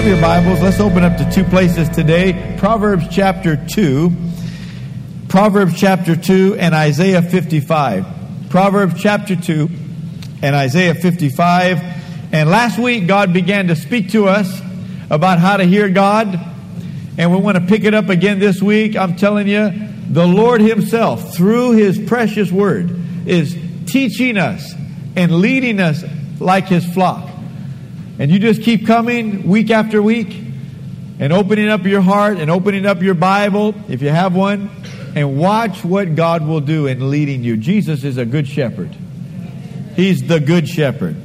have your Bibles, let's open up to two places today Proverbs chapter 2. Proverbs chapter 2 and Isaiah 55. Proverbs chapter 2 and Isaiah 55. And last week, God began to speak to us about how to hear God. And we want to pick it up again this week. I'm telling you, the Lord Himself, through His precious word, is teaching us and leading us like His flock. And you just keep coming week after week and opening up your heart and opening up your Bible, if you have one, and watch what God will do in leading you. Jesus is a good shepherd. He's the good shepherd.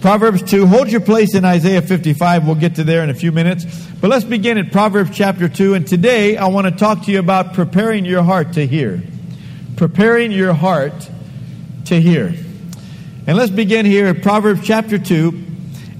Proverbs 2, hold your place in Isaiah 55. We'll get to there in a few minutes. But let's begin at Proverbs chapter 2. And today I want to talk to you about preparing your heart to hear. Preparing your heart to hear. And let's begin here at Proverbs chapter 2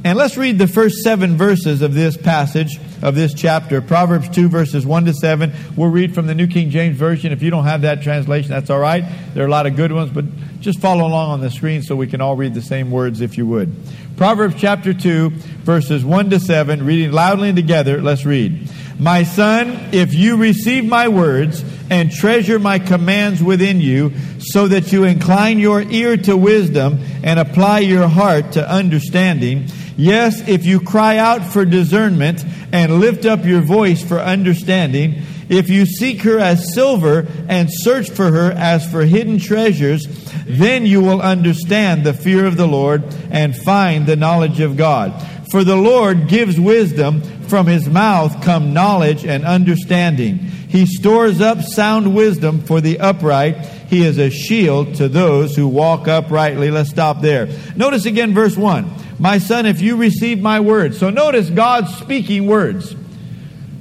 and let's read the first seven verses of this passage, of this chapter. Proverbs 2, verses 1 to 7. We'll read from the New King James Version. If you don't have that translation, that's all right. There are a lot of good ones, but just follow along on the screen so we can all read the same words if you would. Proverbs chapter 2, verses 1 to 7, reading loudly and together. Let's read. My son, if you receive my words and treasure my commands within you, so that you incline your ear to wisdom and apply your heart to understanding, Yes, if you cry out for discernment and lift up your voice for understanding, if you seek her as silver and search for her as for hidden treasures, then you will understand the fear of the Lord and find the knowledge of God. For the Lord gives wisdom, from his mouth come knowledge and understanding. He stores up sound wisdom for the upright. He is a shield to those who walk uprightly. Let's stop there. Notice again verse 1. My son, if you receive my words. So notice God's speaking words.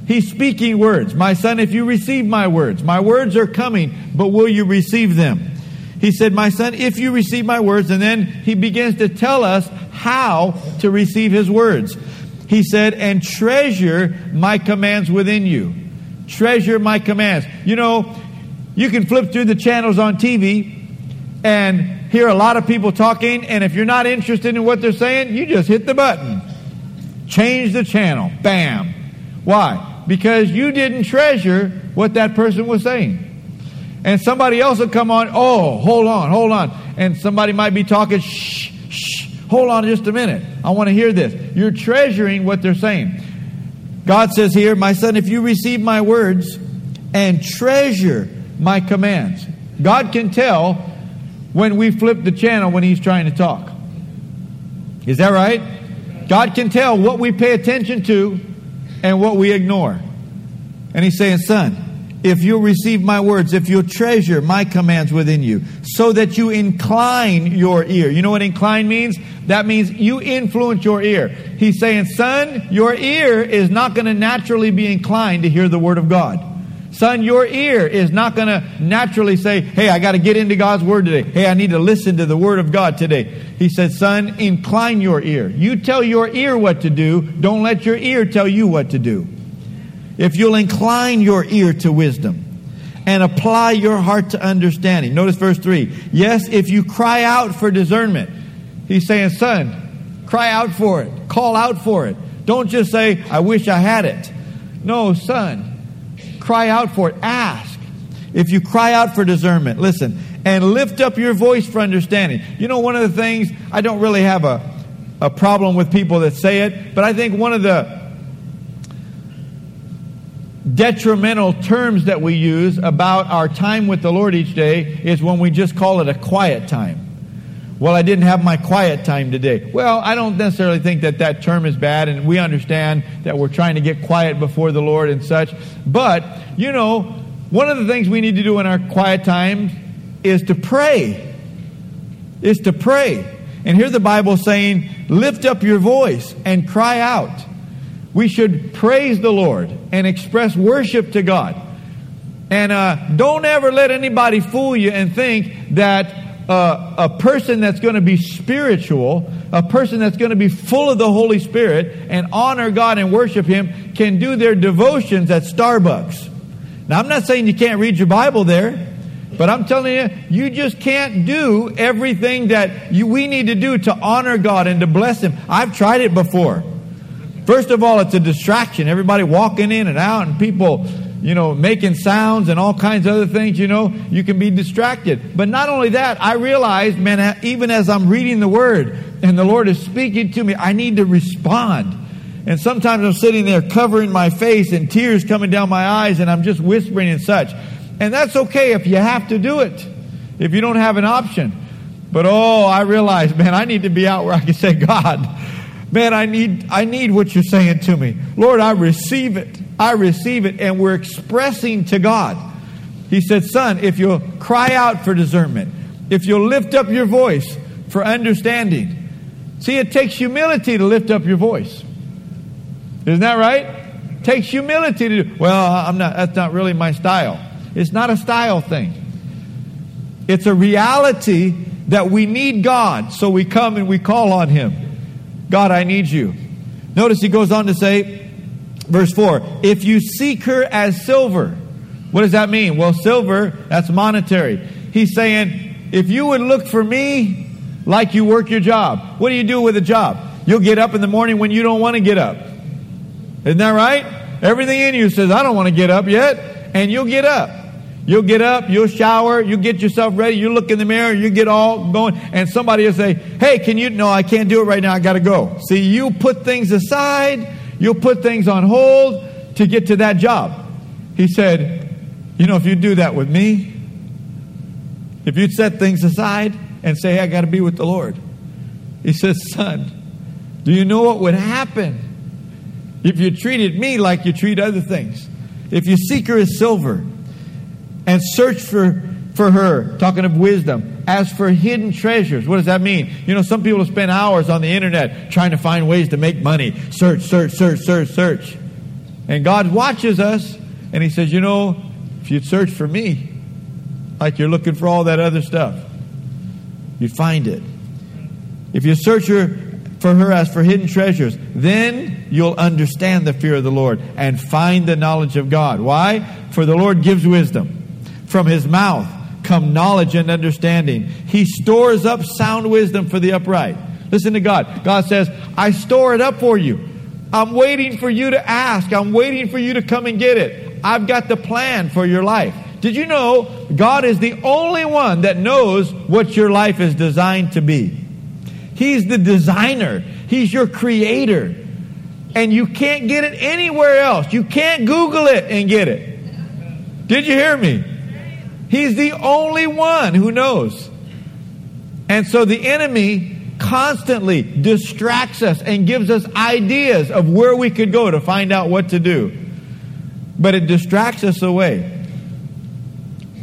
He's speaking words. My son, if you receive my words, my words are coming, but will you receive them? He said, My son, if you receive my words, and then he begins to tell us how to receive his words. He said, And treasure my commands within you. Treasure my commands. You know, you can flip through the channels on TV and hear a lot of people talking, and if you're not interested in what they're saying, you just hit the button. Change the channel. Bam. Why? Because you didn't treasure what that person was saying. And somebody else will come on, oh, hold on, hold on. And somebody might be talking, shh, shh, hold on just a minute. I want to hear this. You're treasuring what they're saying. God says here, My son, if you receive my words and treasure my commands, God can tell when we flip the channel when he's trying to talk. Is that right? God can tell what we pay attention to and what we ignore. And he's saying, Son, if you'll receive my words, if you'll treasure my commands within you, so that you incline your ear. You know what incline means? That means you influence your ear. He's saying, Son, your ear is not going to naturally be inclined to hear the word of God. Son, your ear is not going to naturally say, Hey, I got to get into God's Word today. Hey, I need to listen to the Word of God today. He said, Son, incline your ear. You tell your ear what to do. Don't let your ear tell you what to do. If you'll incline your ear to wisdom and apply your heart to understanding. Notice verse 3. Yes, if you cry out for discernment, he's saying, Son, cry out for it. Call out for it. Don't just say, I wish I had it. No, son, cry out for it, ask. If you cry out for discernment, listen, and lift up your voice for understanding. You know, one of the things, I don't really have a, a problem with people that say it, but I think one of the detrimental terms that we use about our time with the Lord each day is when we just call it a quiet time. Well, I didn't have my quiet time today. Well, I don't necessarily think that that term is bad, and we understand that we're trying to get quiet before the Lord and such. But, you know, one of the things we need to do in our quiet time is to pray. Is to pray. And here the Bible saying, lift up your voice and cry out. We should praise the Lord and express worship to God. And uh, don't ever let anybody fool you and think that a person that's going to be spiritual, a person that's going to be full of the Holy Spirit and honor God and worship Him can do their devotions at Starbucks. Now, I'm not saying you can't read your Bible there, but I'm telling you, you just can't do everything that you, we need to do to honor God and to bless Him. I've tried it before. First of all, it's a distraction. Everybody walking in and out, and people, you know, making sounds and all kinds of other things, you know, you can be distracted. But not only that, I realized, man, even as I'm reading the Word and the Lord is speaking to me, I need to respond. And sometimes I'm sitting there covering my face and tears coming down my eyes, and I'm just whispering and such. And that's okay if you have to do it, if you don't have an option. But oh, I realized, man, I need to be out where I can say, God, man, I need, I need what you're saying to me. Lord, I receive it. I receive it. And we're expressing to God. He said, Son, if you'll cry out for discernment, if you'll lift up your voice for understanding. See, it takes humility to lift up your voice. Isn't that right? It takes humility to do. Well, I'm not. That's not really my style. It's not a style thing. It's a reality that we need God, so we come and we call on Him. God, I need you. Notice he goes on to say, verse 4 If you seek her as silver, what does that mean? Well, silver, that's monetary. He's saying, if you would look for me like you work your job, what do you do with a job? You'll get up in the morning when you don't want to get up. Isn't that right? Everything in you says, I don't want to get up yet, and you'll get up. You'll get up, you'll shower, you get yourself ready, you look in the mirror, you get all going, and somebody will say, Hey, can you? No, I can't do it right now, I got to go. See, you put things aside, you'll put things on hold to get to that job. He said, You know, if you do that with me, if you'd set things aside and say, hey, I got to be with the Lord, he says, Son, do you know what would happen if you treated me like you treat other things? If you seek her as silver, and search for, for her, talking of wisdom, as for hidden treasures. What does that mean? You know, some people spend hours on the internet trying to find ways to make money. Search, search, search, search, search. And God watches us and He says, You know, if you'd search for me, like you're looking for all that other stuff, you'd find it. If you search her, for her as for hidden treasures, then you'll understand the fear of the Lord and find the knowledge of God. Why? For the Lord gives wisdom. From his mouth come knowledge and understanding. He stores up sound wisdom for the upright. Listen to God. God says, I store it up for you. I'm waiting for you to ask. I'm waiting for you to come and get it. I've got the plan for your life. Did you know God is the only one that knows what your life is designed to be? He's the designer, He's your creator. And you can't get it anywhere else. You can't Google it and get it. Did you hear me? He's the only one who knows. And so the enemy constantly distracts us and gives us ideas of where we could go to find out what to do. But it distracts us away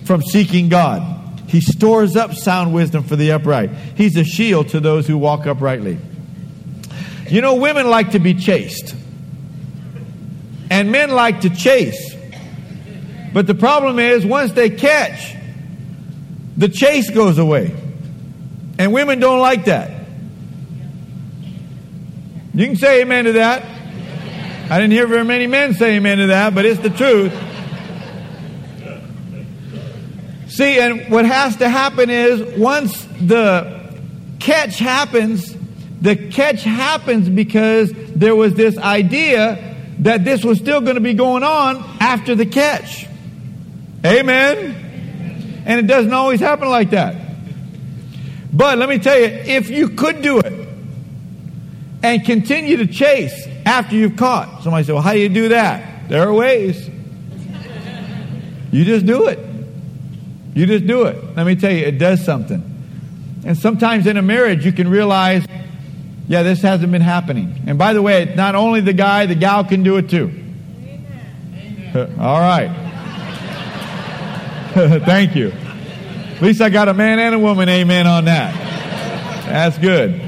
from seeking God. He stores up sound wisdom for the upright. He's a shield to those who walk uprightly. You know, women like to be chased, and men like to chase. But the problem is, once they catch, the chase goes away. And women don't like that. You can say amen to that. I didn't hear very many men say amen to that, but it's the truth. See, and what has to happen is once the catch happens, the catch happens because there was this idea that this was still going to be going on after the catch. Amen? And it doesn't always happen like that. But let me tell you, if you could do it and continue to chase after you've caught, somebody say, Well, how do you do that? There are ways. You just do it. You just do it. Let me tell you, it does something. And sometimes in a marriage, you can realize, yeah, this hasn't been happening. And by the way, not only the guy, the gal can do it too. Amen. All right. Thank you. At least I got a man and a woman, amen, on that. That's good.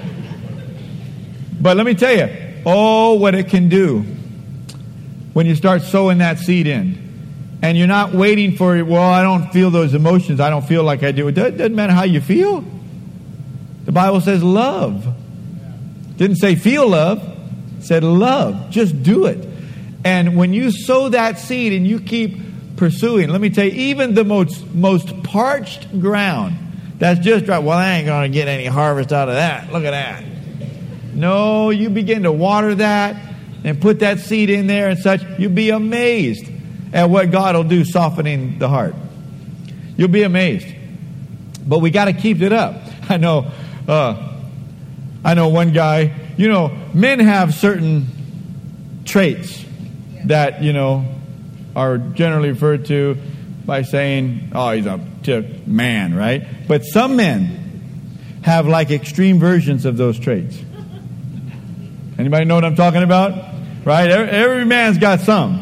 But let me tell you, oh, what it can do when you start sowing that seed in. And you're not waiting for, it, well, I don't feel those emotions. I don't feel like I do. It doesn't matter how you feel. The Bible says love. Didn't say feel love, said love. Just do it. And when you sow that seed and you keep pursuing. Let me tell you, even the most, most parched ground that's just dry, well, I ain't going to get any harvest out of that. Look at that. No, you begin to water that, and put that seed in there and such, you'll be amazed at what God will do softening the heart. You'll be amazed. But we got to keep it up. I know, uh, I know one guy. You know, men have certain traits that you know are generally referred to by saying, "Oh, he's a man," right? But some men have like extreme versions of those traits. Anybody know what I'm talking about? Right? Every, man's got some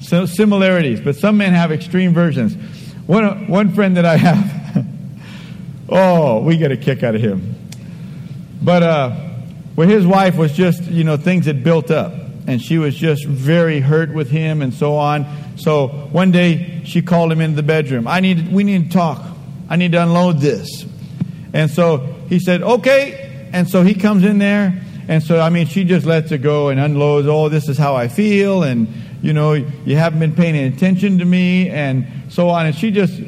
similarities, but some men have extreme versions. One, one friend that I have, oh, we get a kick out of him. But uh, well, his wife was just, you know, things had built up, and she was just very hurt with him and so on. So one day she called him into the bedroom. I need, we need to talk. I need to unload this. And so he said, okay. And so he comes in there, and so I mean, she just lets it go and unloads. Oh, this is how I feel, and you know, you haven't been paying attention to me, and so on. And she just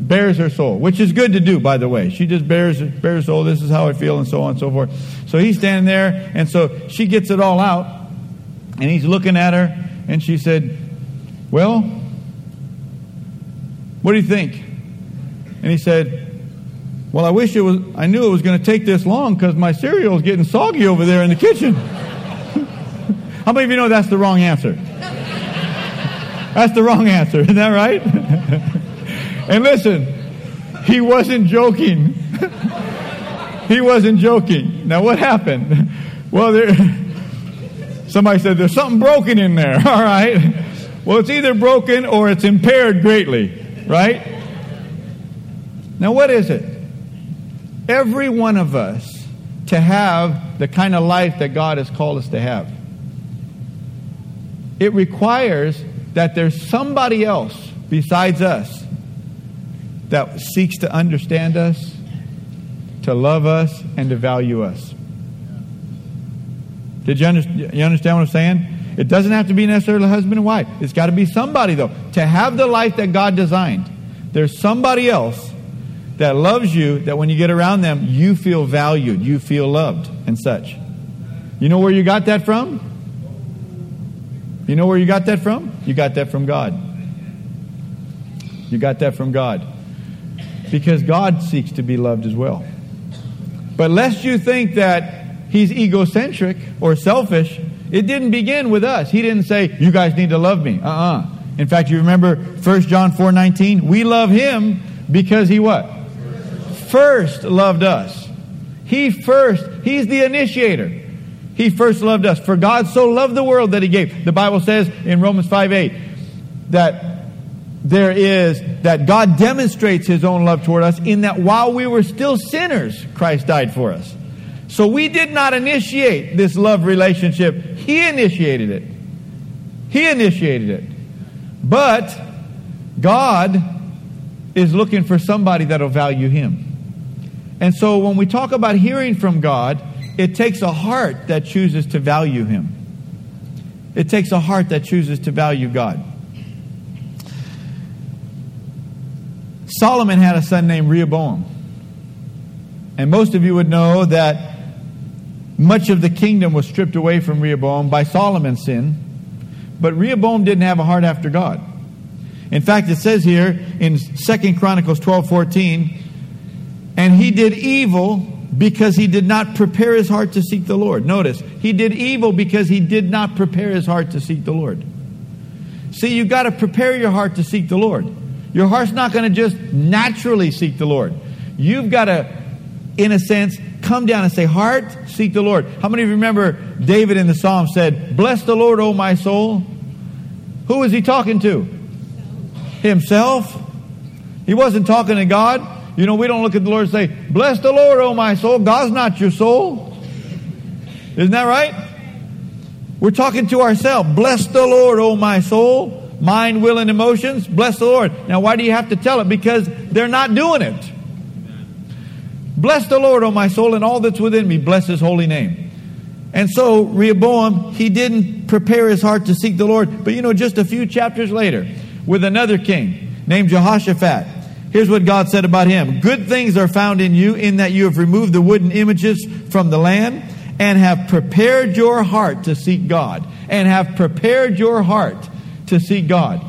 bares her soul, which is good to do, by the way. She just bares bears soul. This is how I feel, and so on and so forth. So he's standing there, and so she gets it all out, and he's looking at her, and she said, "Well, what do you think?" And he said, "Well, I wish it was. I knew it was going to take this long because my cereal is getting soggy over there in the kitchen." How many of you know that's the wrong answer? That's the wrong answer. Isn't that right? and listen, he wasn't joking. he wasn't joking. Now, what happened? Well, there, somebody said there's something broken in there. All right. Well, it's either broken or it's impaired greatly, right? Now, what is it? Every one of us to have the kind of life that God has called us to have. It requires that there's somebody else besides us that seeks to understand us, to love us, and to value us. Did you, under, you understand what I'm saying? It doesn't have to be necessarily husband and wife. It's got to be somebody, though. To have the life that God designed, there's somebody else that loves you that when you get around them, you feel valued, you feel loved, and such. You know where you got that from? You know where you got that from? You got that from God. You got that from God. Because God seeks to be loved as well. But lest you think that He's egocentric or selfish, it didn't begin with us. He didn't say, You guys need to love me. Uh uh-uh. uh In fact, you remember 1 John 4 19? We love Him because He what? First loved us. He first, He's the initiator. He first loved us. For God so loved the world that he gave. The Bible says in Romans 5 8 that there is, that God demonstrates his own love toward us in that while we were still sinners, Christ died for us. So we did not initiate this love relationship. He initiated it. He initiated it. But God is looking for somebody that'll value him. And so when we talk about hearing from God, it takes a heart that chooses to value Him. It takes a heart that chooses to value God. Solomon had a son named Rehoboam. And most of you would know that much of the kingdom was stripped away from Rehoboam by Solomon's sin. But Rehoboam didn't have a heart after God. In fact, it says here in 2 Chronicles 12 14, and he did evil because he did not prepare his heart to seek the Lord. Notice, he did evil because he did not prepare his heart to seek the Lord. See, you've got to prepare your heart to seek the Lord. Your heart's not going to just naturally seek the Lord. You've got to, in a sense, come down and say, Heart, seek the Lord. How many of you remember David in the Psalm said, Bless the Lord, O my soul? Who was he talking to? Himself. He wasn't talking to God. You know, we don't look at the Lord and say, Bless the Lord, O my soul. God's not your soul. Isn't that right? We're talking to ourselves. Bless the Lord, O my soul. Mind, will, and emotions. Bless the Lord. Now, why do you have to tell it? Because they're not doing it. Bless the Lord, O my soul, and all that's within me. Bless his holy name. And so, Rehoboam, he didn't prepare his heart to seek the Lord. But you know, just a few chapters later, with another king named Jehoshaphat, Here's what God said about him Good things are found in you, in that you have removed the wooden images from the land and have prepared your heart to seek God. And have prepared your heart to seek God.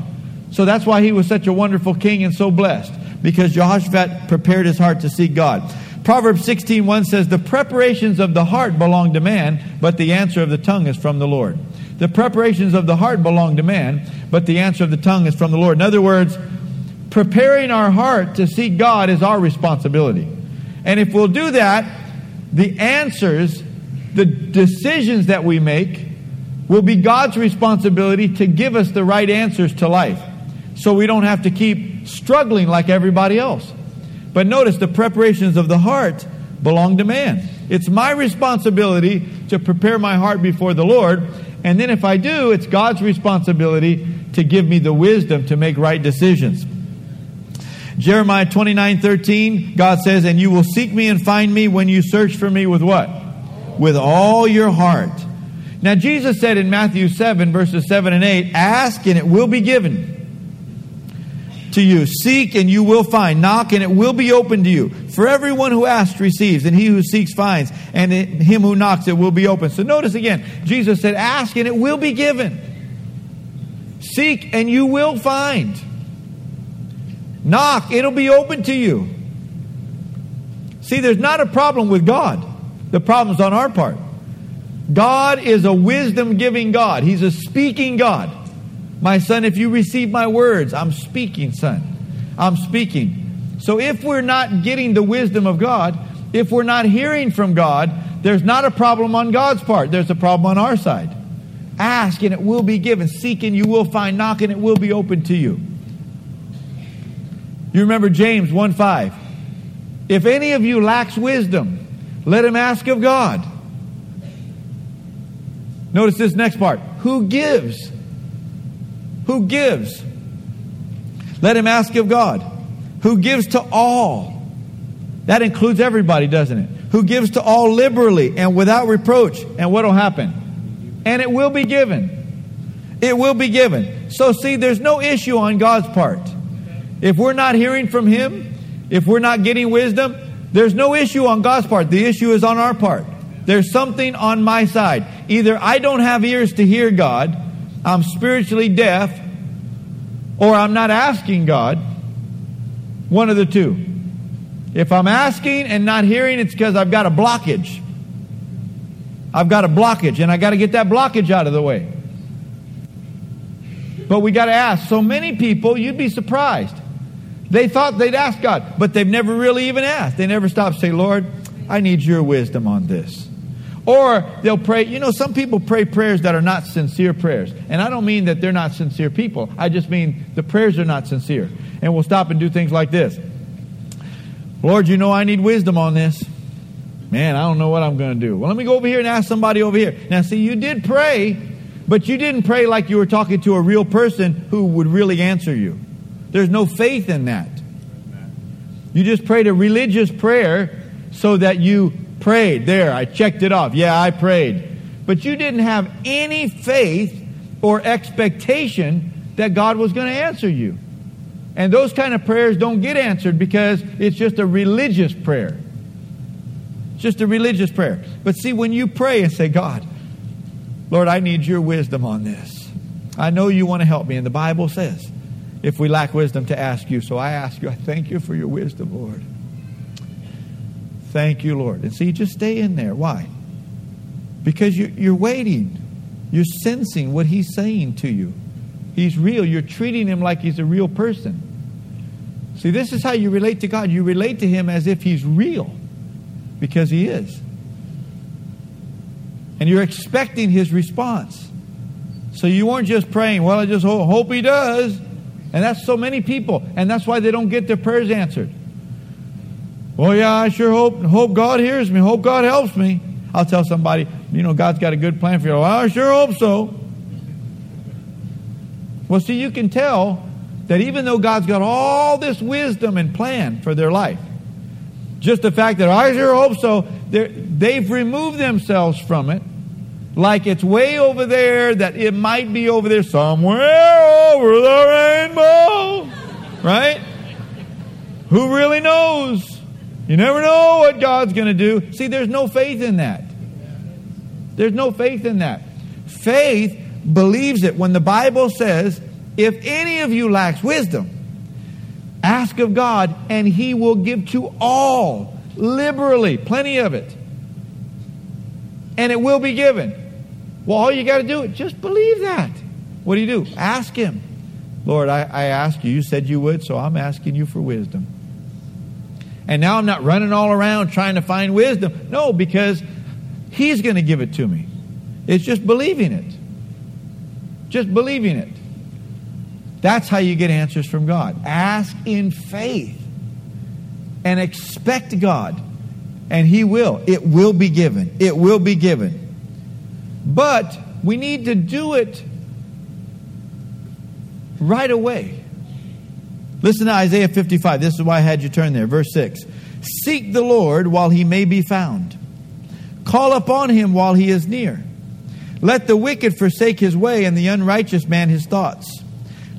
So that's why he was such a wonderful king and so blessed, because Jehoshaphat prepared his heart to seek God. Proverbs 16:1 says, "The preparations of the heart belong to man, but the answer of the tongue is from the Lord." The preparations of the heart belong to man, but the answer of the tongue is from the Lord. In other words, preparing our heart to seek God is our responsibility. And if we'll do that, the answers, the decisions that we make, will be God's responsibility to give us the right answers to life. So we don't have to keep struggling like everybody else. But notice the preparations of the heart belong to man. It's my responsibility to prepare my heart before the Lord. And then if I do, it's God's responsibility to give me the wisdom to make right decisions. Jeremiah 29 13, God says, And you will seek me and find me when you search for me with what? With all your heart. Now, Jesus said in Matthew 7, verses 7 and 8, Ask and it will be given to you. Seek and you will find. Knock and it will be open to you. For everyone who asks receives, and he who seeks finds, and it, him who knocks it will be open. So notice again, Jesus said, Ask and it will be given. Seek and you will find. Knock, it'll be open to you. See, there's not a problem with God. The problem's on our part. God is a wisdom giving God, He's a speaking God. My son, if you receive my words, I'm speaking, son. I'm speaking. So if we're not getting the wisdom of God, if we're not hearing from God, there's not a problem on God's part. There's a problem on our side. Ask and it will be given. Seek and you will find. Knock and it will be open to you. You remember James 1 5. If any of you lacks wisdom, let him ask of God. Notice this next part. Who gives? Who gives? Let him ask of God. Who gives to all? That includes everybody, doesn't it? Who gives to all liberally and without reproach. And what will happen? And it will be given. It will be given. So, see, there's no issue on God's part. If we're not hearing from Him, if we're not getting wisdom, there's no issue on God's part. The issue is on our part. There's something on my side. Either I don't have ears to hear God, I'm spiritually deaf, or I'm not asking God. One of the two. If I'm asking and not hearing, it's because I've got a blockage. I've got a blockage, and I got to get that blockage out of the way. But we got to ask. So many people, you'd be surprised. They thought they'd ask God, but they've never really even asked. They never stop to say, Lord, I need your wisdom on this. Or they'll pray, you know, some people pray prayers that are not sincere prayers. And I don't mean that they're not sincere people. I just mean the prayers are not sincere. And we'll stop and do things like this Lord, you know I need wisdom on this. Man, I don't know what I'm going to do. Well, let me go over here and ask somebody over here. Now, see, you did pray, but you didn't pray like you were talking to a real person who would really answer you. There's no faith in that. You just prayed a religious prayer so that you prayed. There, I checked it off. Yeah, I prayed. But you didn't have any faith or expectation that God was going to answer you. And those kind of prayers don't get answered because it's just a religious prayer. It's just a religious prayer. But see, when you pray and say, God, Lord, I need your wisdom on this. I know you want to help me. And the Bible says, if we lack wisdom, to ask you. So I ask you, I thank you for your wisdom, Lord. Thank you, Lord. And see, just stay in there. Why? Because you, you're waiting. You're sensing what He's saying to you. He's real. You're treating Him like He's a real person. See, this is how you relate to God. You relate to Him as if He's real, because He is. And you're expecting His response. So you weren't just praying, well, I just hope He does. And that's so many people. And that's why they don't get their prayers answered. Well, yeah, I sure hope hope God hears me. Hope God helps me. I'll tell somebody, you know, God's got a good plan for you. Well, I sure hope so. Well, see, you can tell that even though God's got all this wisdom and plan for their life, just the fact that I sure hope so, they've removed themselves from it like it's way over there, that it might be over there somewhere over the rainbow. Right? Who really knows? You never know what God's going to do. See, there's no faith in that. There's no faith in that. Faith believes it. When the Bible says, if any of you lacks wisdom, ask of God and he will give to all liberally, plenty of it. And it will be given. Well, all you got to do is just believe that. What do you do? Ask him. Lord, I, I ask you. You said you would, so I'm asking you for wisdom. And now I'm not running all around trying to find wisdom. No, because He's going to give it to me. It's just believing it. Just believing it. That's how you get answers from God. Ask in faith and expect God, and He will. It will be given. It will be given. But we need to do it right away. Listen to Isaiah 55. This is why I had you turn there. Verse 6. Seek the Lord while he may be found, call upon him while he is near. Let the wicked forsake his way, and the unrighteous man his thoughts.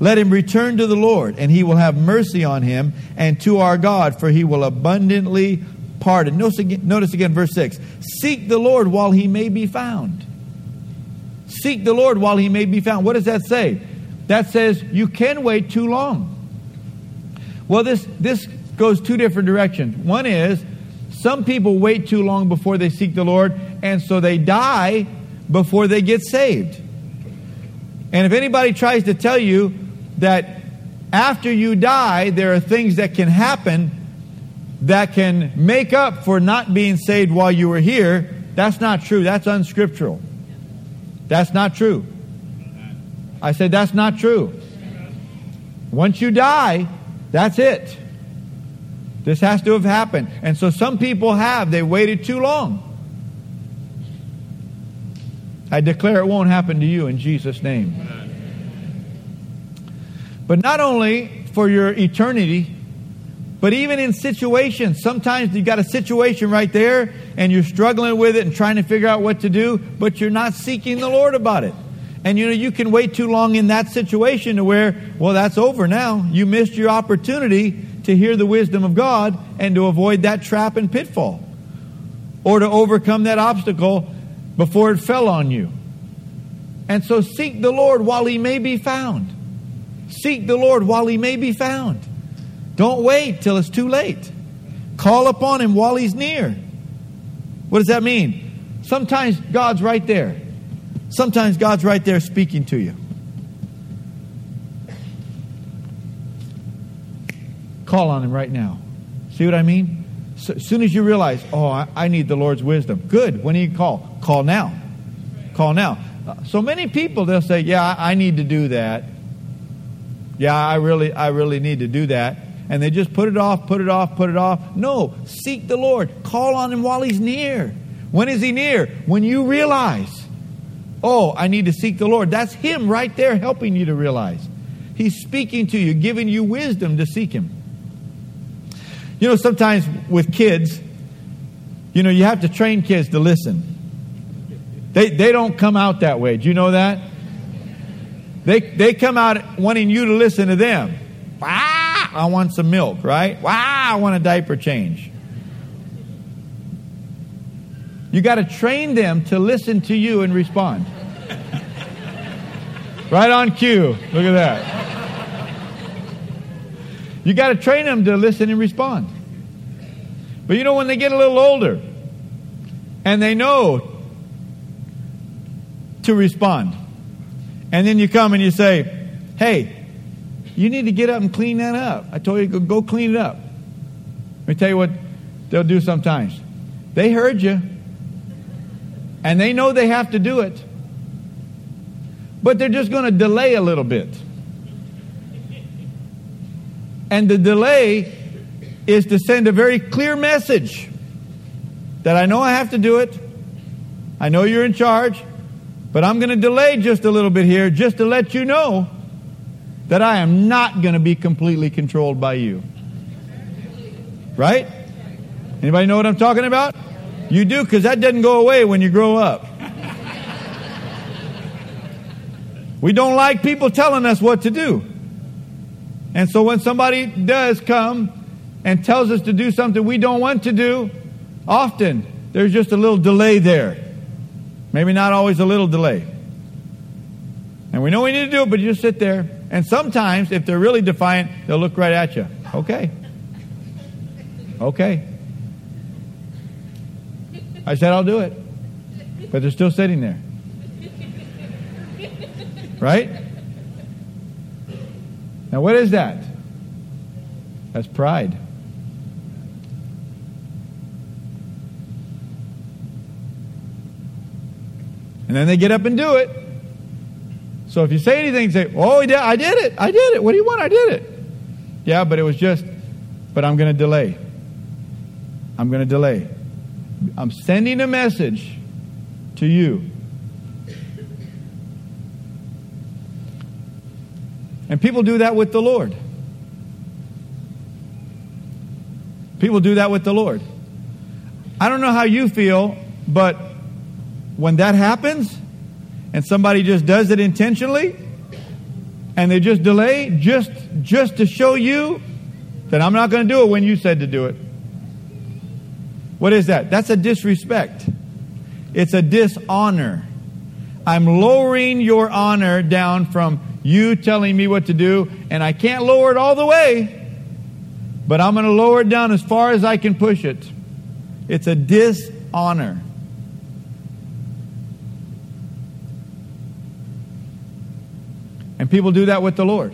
Let him return to the Lord, and he will have mercy on him, and to our God, for he will abundantly pardon. Notice again, notice again verse 6. Seek the Lord while he may be found. Seek the Lord while he may be found. What does that say? That says you can wait too long. Well, this, this goes two different directions. One is some people wait too long before they seek the Lord, and so they die before they get saved. And if anybody tries to tell you that after you die, there are things that can happen that can make up for not being saved while you were here, that's not true. That's unscriptural. That's not true. I said that's not true. Once you die, that's it. This has to have happened. And so some people have. They waited too long. I declare it won't happen to you in Jesus' name. But not only for your eternity, but even in situations. Sometimes you've got a situation right there and you're struggling with it and trying to figure out what to do, but you're not seeking the Lord about it. And you know, you can wait too long in that situation to where, well, that's over now. You missed your opportunity to hear the wisdom of God and to avoid that trap and pitfall. Or to overcome that obstacle before it fell on you. And so seek the Lord while he may be found. Seek the Lord while he may be found. Don't wait till it's too late. Call upon him while he's near. What does that mean? Sometimes God's right there. Sometimes God's right there speaking to you. Call on Him right now. See what I mean? So, as soon as you realize, oh, I, I, need the Lord's wisdom. Good. When do you call? Call now. Call now. Uh, so many people they'll say, yeah, I, I need to do that. Yeah, I really, I really need to do that. And they just put it off, put it off, put it off. No, seek the Lord. Call on Him while He's near. When is He near? When you realize Oh, I need to seek the Lord. That's Him right there helping you to realize. He's speaking to you, giving you wisdom to seek Him. You know, sometimes with kids, you know, you have to train kids to listen. They, they don't come out that way. Do you know that? They, they come out wanting you to listen to them. Wow, I want some milk, right? Wow, I want a diaper change. You got to train them to listen to you and respond. right on cue. Look at that. You got to train them to listen and respond. But you know, when they get a little older and they know to respond, and then you come and you say, Hey, you need to get up and clean that up. I told you, go, clean it up. Let me tell you what they'll do sometimes. They heard you and they know they have to do it, but they're just going to delay a little bit. And the delay is to send a very clear message that I know I have to do it. I know you're in charge, but I'm going to delay just a little bit here just to let you know that I am not going to be completely controlled by you. Right? Anybody know what I'm talking about? You do, because that doesn't go away when you grow up. We don't like people telling us what to do. And so when somebody does come and tells us to do something we don't want to do, often there's just a little delay there. Maybe not always a little delay. And we know we need to do it, but you just sit there. And sometimes, if they're really defiant, they'll look right at you. Okay. Okay. I said I'll do it. But they're still sitting there. Right? Now, what is that? That's pride. And then they get up and do it. So if you say anything, say, Oh, I did it. I did it. What do you want? I did it. Yeah, but it was just, but I'm going to delay. I'm going to delay. I'm sending a message to you. And people do that with the Lord. People do that with the Lord. I don't know how you feel, but when that happens and somebody just does it intentionally and they just delay just just to show you that I'm not going to do it when you said to do it. What is that? That's a disrespect. It's a dishonor. I'm lowering your honor down from you telling me what to do, and I can't lower it all the way, but I'm going to lower it down as far as I can push it. It's a dishonor. And people do that with the Lord.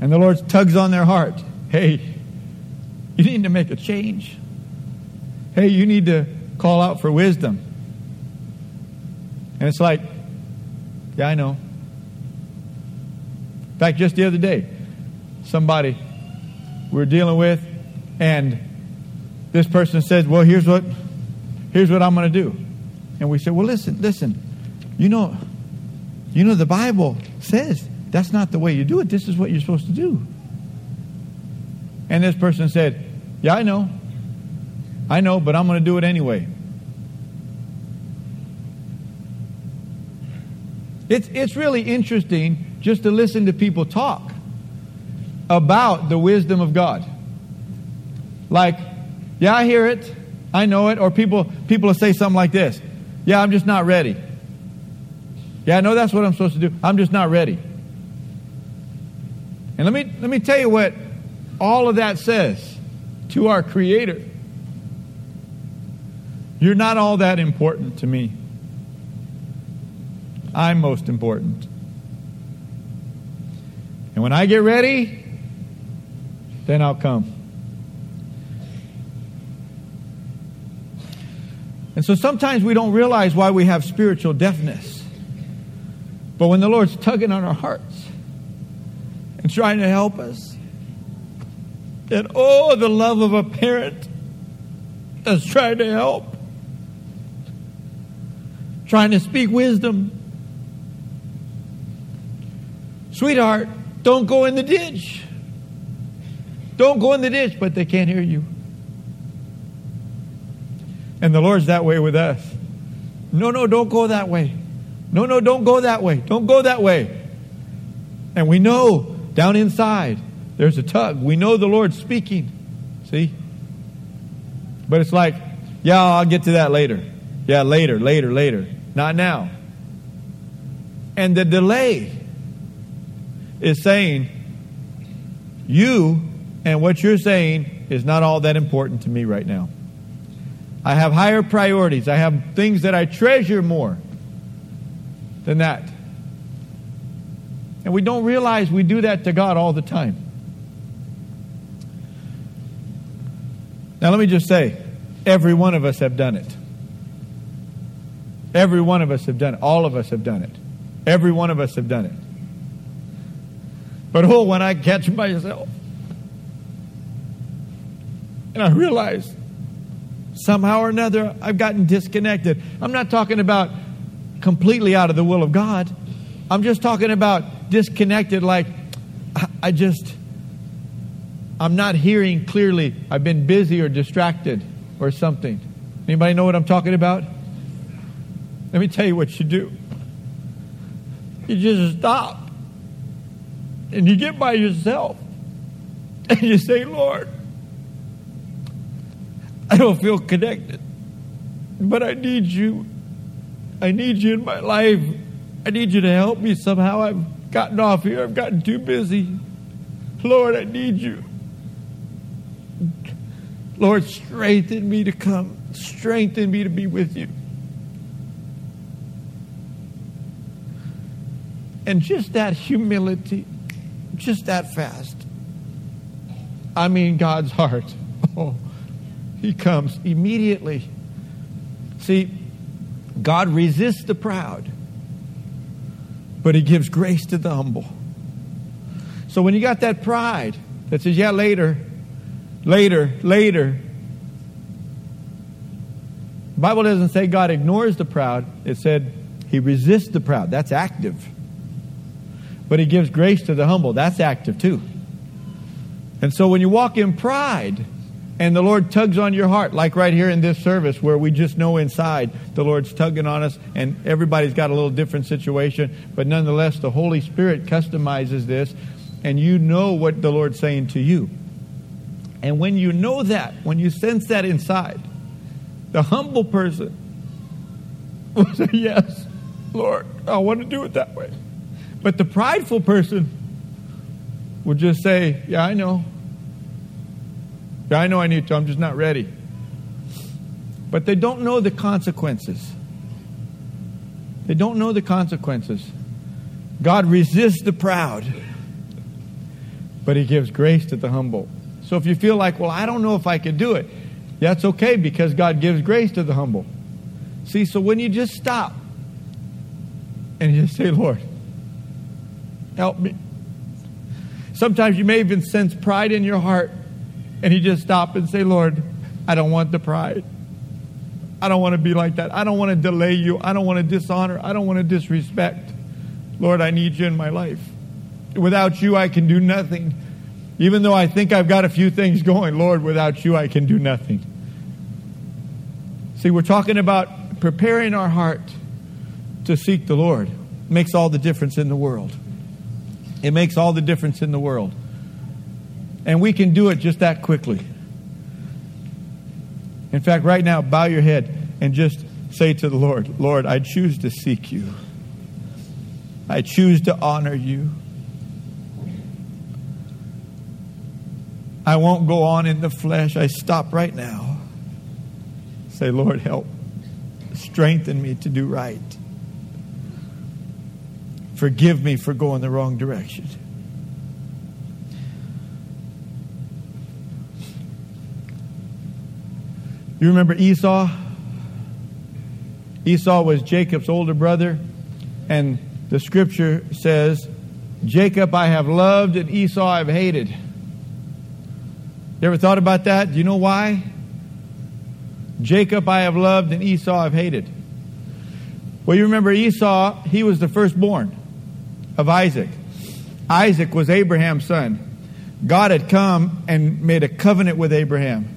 And the Lord tugs on their heart. Hey, you need to make a change. Hey, you need to call out for wisdom. And it's like, yeah, I know. In fact, just the other day, somebody we are dealing with, and this person said, Well, here's what here's what I'm gonna do. And we said, Well, listen, listen, you know, you know the Bible says that's not the way you do it. This is what you're supposed to do. And this person said, Yeah, I know. I know, but I'm going to do it anyway. It's, it's really interesting just to listen to people talk about the wisdom of God. Like, yeah, I hear it. I know it. Or people, people will say something like this Yeah, I'm just not ready. Yeah, I know that's what I'm supposed to do. I'm just not ready. And let me, let me tell you what all of that says to our Creator. You're not all that important to me. I'm most important. And when I get ready, then I'll come. And so sometimes we don't realize why we have spiritual deafness. But when the Lord's tugging on our hearts and trying to help us, and oh, the love of a parent that's trying to help, trying to speak wisdom. Sweetheart, don't go in the ditch. Don't go in the ditch, but they can't hear you. And the Lord's that way with us. No, no, don't go that way. No, no, don't go that way. Don't go that way. And we know down inside there's a tug. We know the Lord's speaking. See? But it's like, yeah, I'll get to that later. Yeah, later, later, later. Not now. And the delay is saying, you and what you're saying is not all that important to me right now. I have higher priorities. I have things that I treasure more than that. And we don't realize we do that to God all the time. Now, let me just say every one of us have done it. Every one of us have done it. All of us have done it. Every one of us have done it. But oh, when I catch myself and I realize somehow or another I've gotten disconnected. I'm not talking about completely out of the will of God. I'm just talking about disconnected, like I just I'm not hearing clearly. I've been busy or distracted or something. Anybody know what I'm talking about? Let me tell you what you do. You just stop and you get by yourself and you say, Lord, I don't feel connected. but I need you. I need you in my life. I need you to help me somehow. I've gotten off here. I've gotten too busy. Lord, I need you. Lord, strengthen me to come. Strengthen me to be with you. And just that humility, just that fast. I mean, God's heart. Oh, He comes immediately. See, God resists the proud, but He gives grace to the humble. So when you got that pride that says, yeah, later, later, later, the Bible doesn't say God ignores the proud. It said he resists the proud. That's active. But he gives grace to the humble. That's active too. And so when you walk in pride and the Lord tugs on your heart, like right here in this service where we just know inside the Lord's tugging on us and everybody's got a little different situation, but nonetheless the Holy Spirit customizes this and you know what the Lord's saying to you. And when you know that, when you sense that inside, the humble person will say, Yes, Lord, I want to do it that way. But the prideful person would just say, Yeah, I know. Yeah, I know I need to. I'm just not ready. But they don't know the consequences. They don't know the consequences. God resists the proud, but He gives grace to the humble. So if you feel like, well, I don't know if I could do it, that's okay because God gives grace to the humble. See, so when you just stop and you just say, Lord, help me. Sometimes you may even sense pride in your heart, and you just stop and say, Lord, I don't want the pride. I don't want to be like that. I don't want to delay you. I don't want to dishonor. I don't want to disrespect. Lord, I need you in my life. Without you, I can do nothing. Even though I think I've got a few things going, Lord, without you, I can do nothing. See, we're talking about preparing our heart to seek the Lord. It makes all the difference in the world. It makes all the difference in the world. And we can do it just that quickly. In fact, right now, bow your head and just say to the Lord, Lord, I choose to seek you. I choose to honor you. I won't go on in the flesh. I stop right now. Say, Lord, help. Strengthen me to do right. Forgive me for going the wrong direction. You remember Esau? Esau was Jacob's older brother, and the scripture says, Jacob I have loved and Esau I've hated. You ever thought about that? Do you know why? Jacob I have loved and Esau I've hated. Well, you remember Esau, he was the firstborn of Isaac. Isaac was Abraham's son. God had come and made a covenant with Abraham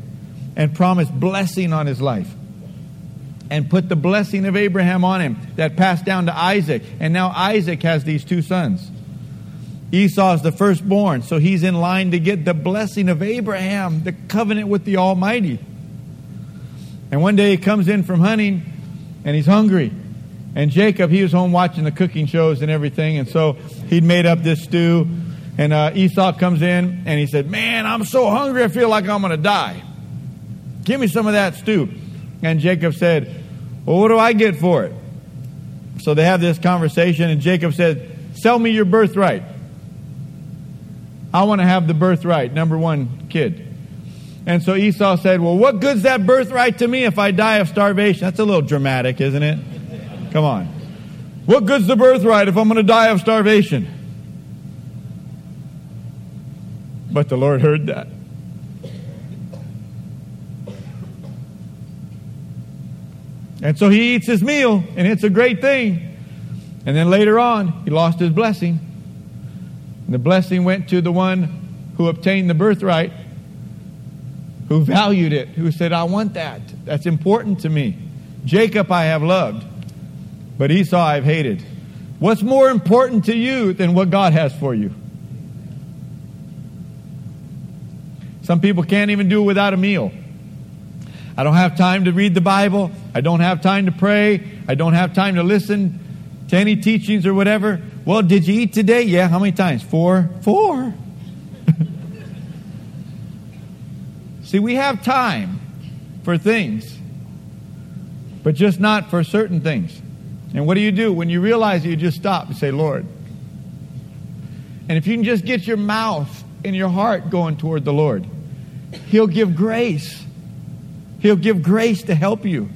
and promised blessing on his life and put the blessing of Abraham on him that passed down to Isaac. And now Isaac has these two sons. Esau is the firstborn, so he's in line to get the blessing of Abraham, the covenant with the Almighty. And one day he comes in from hunting and he's hungry. And Jacob, he was home watching the cooking shows and everything, and so he'd made up this stew. And uh, Esau comes in and he said, Man, I'm so hungry, I feel like I'm going to die. Give me some of that stew. And Jacob said, Well, what do I get for it? So they have this conversation, and Jacob said, Sell me your birthright. I want to have the birthright, number one kid. And so Esau said, Well, what good's that birthright to me if I die of starvation? That's a little dramatic, isn't it? Come on. What good's the birthright if I'm going to die of starvation? But the Lord heard that. And so he eats his meal, and it's a great thing. And then later on, he lost his blessing. The blessing went to the one who obtained the birthright, who valued it, who said, I want that. That's important to me. Jacob I have loved, but Esau I've hated. What's more important to you than what God has for you? Some people can't even do it without a meal. I don't have time to read the Bible. I don't have time to pray. I don't have time to listen to any teachings or whatever. Well, did you eat today? Yeah. How many times? Four. Four. See, we have time for things, but just not for certain things. And what do you do? When you realize it, you just stop and say, Lord. And if you can just get your mouth and your heart going toward the Lord, He'll give grace. He'll give grace to help you.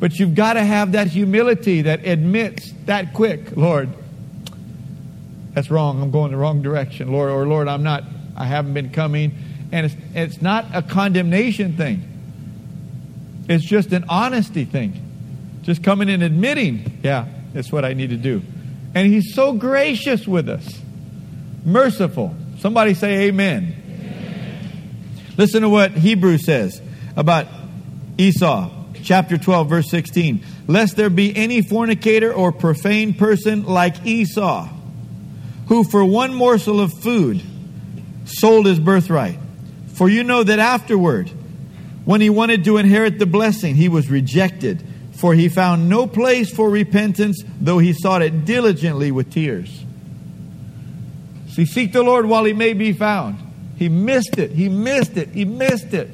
But you've got to have that humility that admits that quick, Lord, that's wrong. I'm going the wrong direction, Lord. Or, Lord, I'm not, I haven't been coming. And it's, it's not a condemnation thing, it's just an honesty thing. Just coming and admitting, yeah, that's what I need to do. And He's so gracious with us, merciful. Somebody say, Amen. Listen to what Hebrews says about Esau, chapter 12, verse 16. Lest there be any fornicator or profane person like Esau, who for one morsel of food sold his birthright. For you know that afterward, when he wanted to inherit the blessing, he was rejected, for he found no place for repentance, though he sought it diligently with tears. See, seek the Lord while he may be found. He missed it. He missed it. He missed it.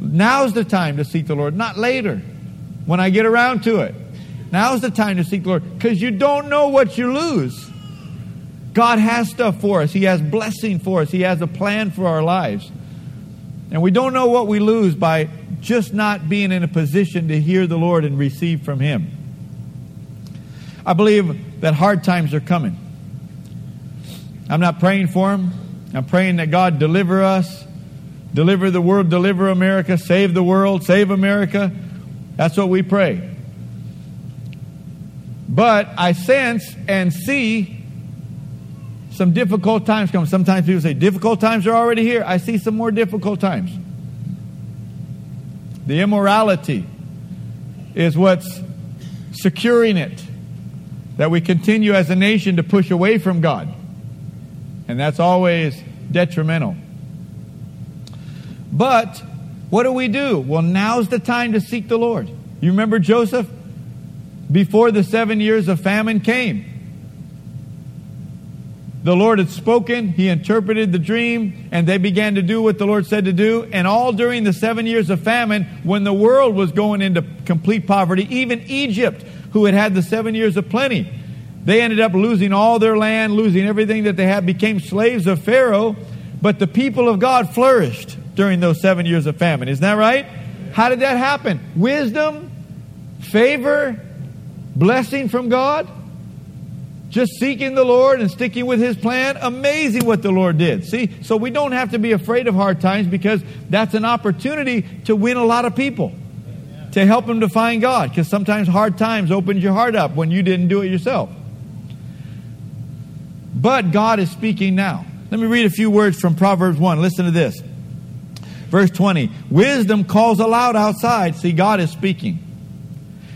Now's the time to seek the Lord, not later when I get around to it. Now's the time to seek the Lord because you don't know what you lose. God has stuff for us, He has blessing for us, He has a plan for our lives. And we don't know what we lose by just not being in a position to hear the Lord and receive from Him. I believe that hard times are coming. I'm not praying for them. I'm praying that God deliver us, deliver the world, deliver America, save the world, save America. That's what we pray. But I sense and see some difficult times come. Sometimes people say, difficult times are already here. I see some more difficult times. The immorality is what's securing it. That we continue as a nation to push away from God. And that's always detrimental. But what do we do? Well, now's the time to seek the Lord. You remember Joseph? Before the seven years of famine came, the Lord had spoken, he interpreted the dream, and they began to do what the Lord said to do. And all during the seven years of famine, when the world was going into complete poverty, even Egypt, who had had the seven years of plenty, they ended up losing all their land, losing everything that they had, became slaves of Pharaoh. But the people of God flourished during those seven years of famine. Isn't that right? How did that happen? Wisdom, favor, blessing from God, just seeking the Lord and sticking with His plan. Amazing what the Lord did. See, so we don't have to be afraid of hard times because that's an opportunity to win a lot of people, to help them to find God. Because sometimes hard times opens your heart up when you didn't do it yourself. But God is speaking now. Let me read a few words from Proverbs 1. Listen to this. Verse 20 Wisdom calls aloud outside. See, God is speaking.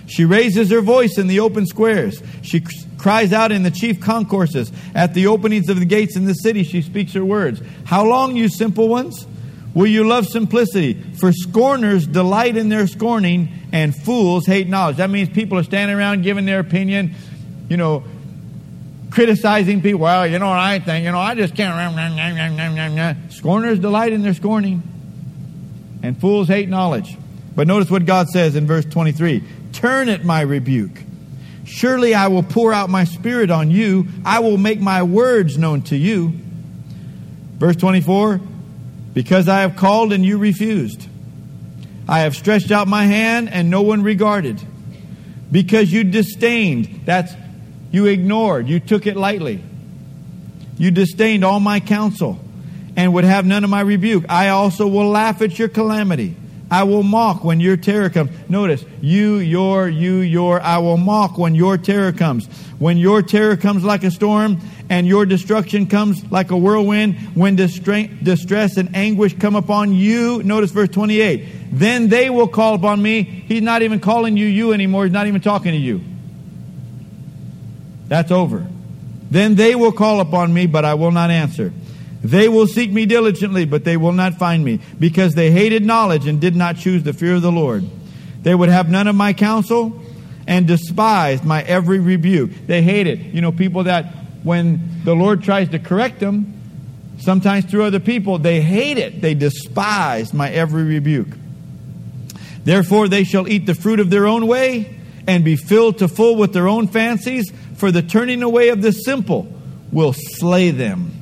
She raises her voice in the open squares. She cries out in the chief concourses. At the openings of the gates in the city, she speaks her words. How long, you simple ones? Will you love simplicity? For scorners delight in their scorning, and fools hate knowledge. That means people are standing around giving their opinion, you know, criticizing people. Well, you know what I think. You know, I just can't. Scorners delight in their scorning, and fools hate knowledge. But notice what God says in verse 23 Turn at my rebuke. Surely I will pour out my spirit on you. I will make my words known to you. Verse 24 Because I have called and you refused. I have stretched out my hand and no one regarded. Because you disdained. That's you ignored, you took it lightly. You disdained all my counsel and would have none of my rebuke. I also will laugh at your calamity. I will mock when your terror comes. Notice, you, your, you, your. I will mock when your terror comes. When your terror comes like a storm and your destruction comes like a whirlwind, when distress and anguish come upon you, notice verse 28. Then they will call upon me. He's not even calling you you anymore. He's not even talking to you. That's over. Then they will call upon me, but I will not answer. They will seek me diligently, but they will not find me, because they hated knowledge and did not choose the fear of the Lord. They would have none of my counsel and despised my every rebuke. They hate it. You know, people that when the Lord tries to correct them, sometimes through other people, they hate it. They despise my every rebuke. Therefore, they shall eat the fruit of their own way and be filled to full with their own fancies, for the turning away of the simple will slay them,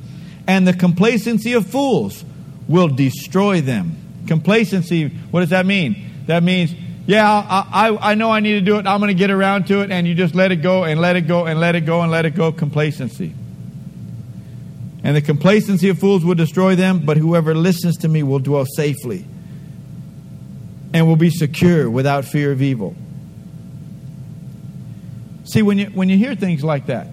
and the complacency of fools will destroy them. Complacency, what does that mean? That means, yeah, I, I, I know I need to do it, I'm going to get around to it, and you just let it go and let it go and let it go and let it go. Complacency. And the complacency of fools will destroy them, but whoever listens to me will dwell safely and will be secure without fear of evil. See, when you, when you hear things like that,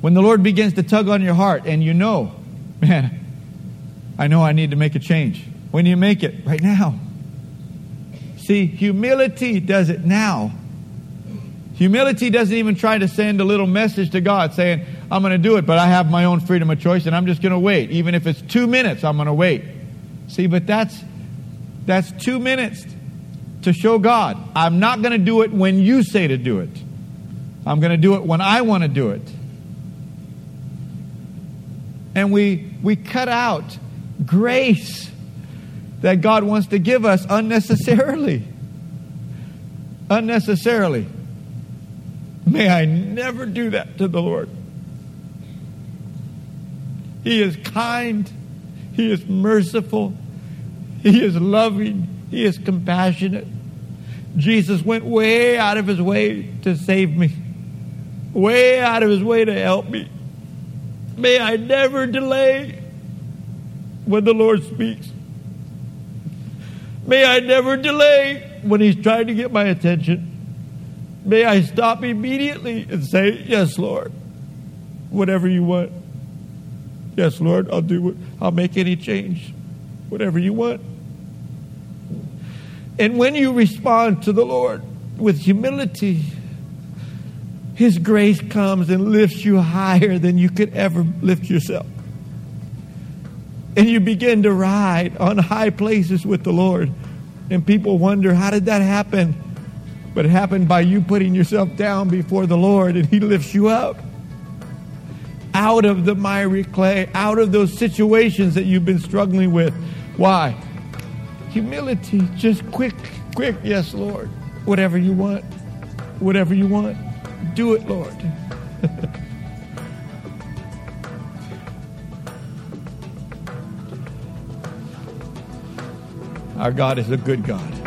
when the Lord begins to tug on your heart and you know, man, I know I need to make a change. When you make it? Right now. See, humility does it now. Humility doesn't even try to send a little message to God saying, I'm going to do it, but I have my own freedom of choice and I'm just going to wait. Even if it's two minutes, I'm going to wait. See, but that's, that's two minutes to show God, I'm not going to do it when you say to do it. I'm going to do it when I want to do it. And we, we cut out grace that God wants to give us unnecessarily. Unnecessarily. May I never do that to the Lord. He is kind. He is merciful. He is loving. He is compassionate. Jesus went way out of his way to save me, way out of his way to help me. May I never delay when the Lord speaks. May I never delay when He's trying to get my attention. May I stop immediately and say, Yes, Lord, whatever you want. Yes, Lord, I'll do it. I'll make any change, whatever you want. And when you respond to the Lord with humility, His grace comes and lifts you higher than you could ever lift yourself. And you begin to ride on high places with the Lord. And people wonder, how did that happen? But it happened by you putting yourself down before the Lord, and He lifts you up out of the miry clay, out of those situations that you've been struggling with. Why? Humility, just quick, quick, yes, Lord. Whatever you want, whatever you want, do it, Lord. Our God is a good God.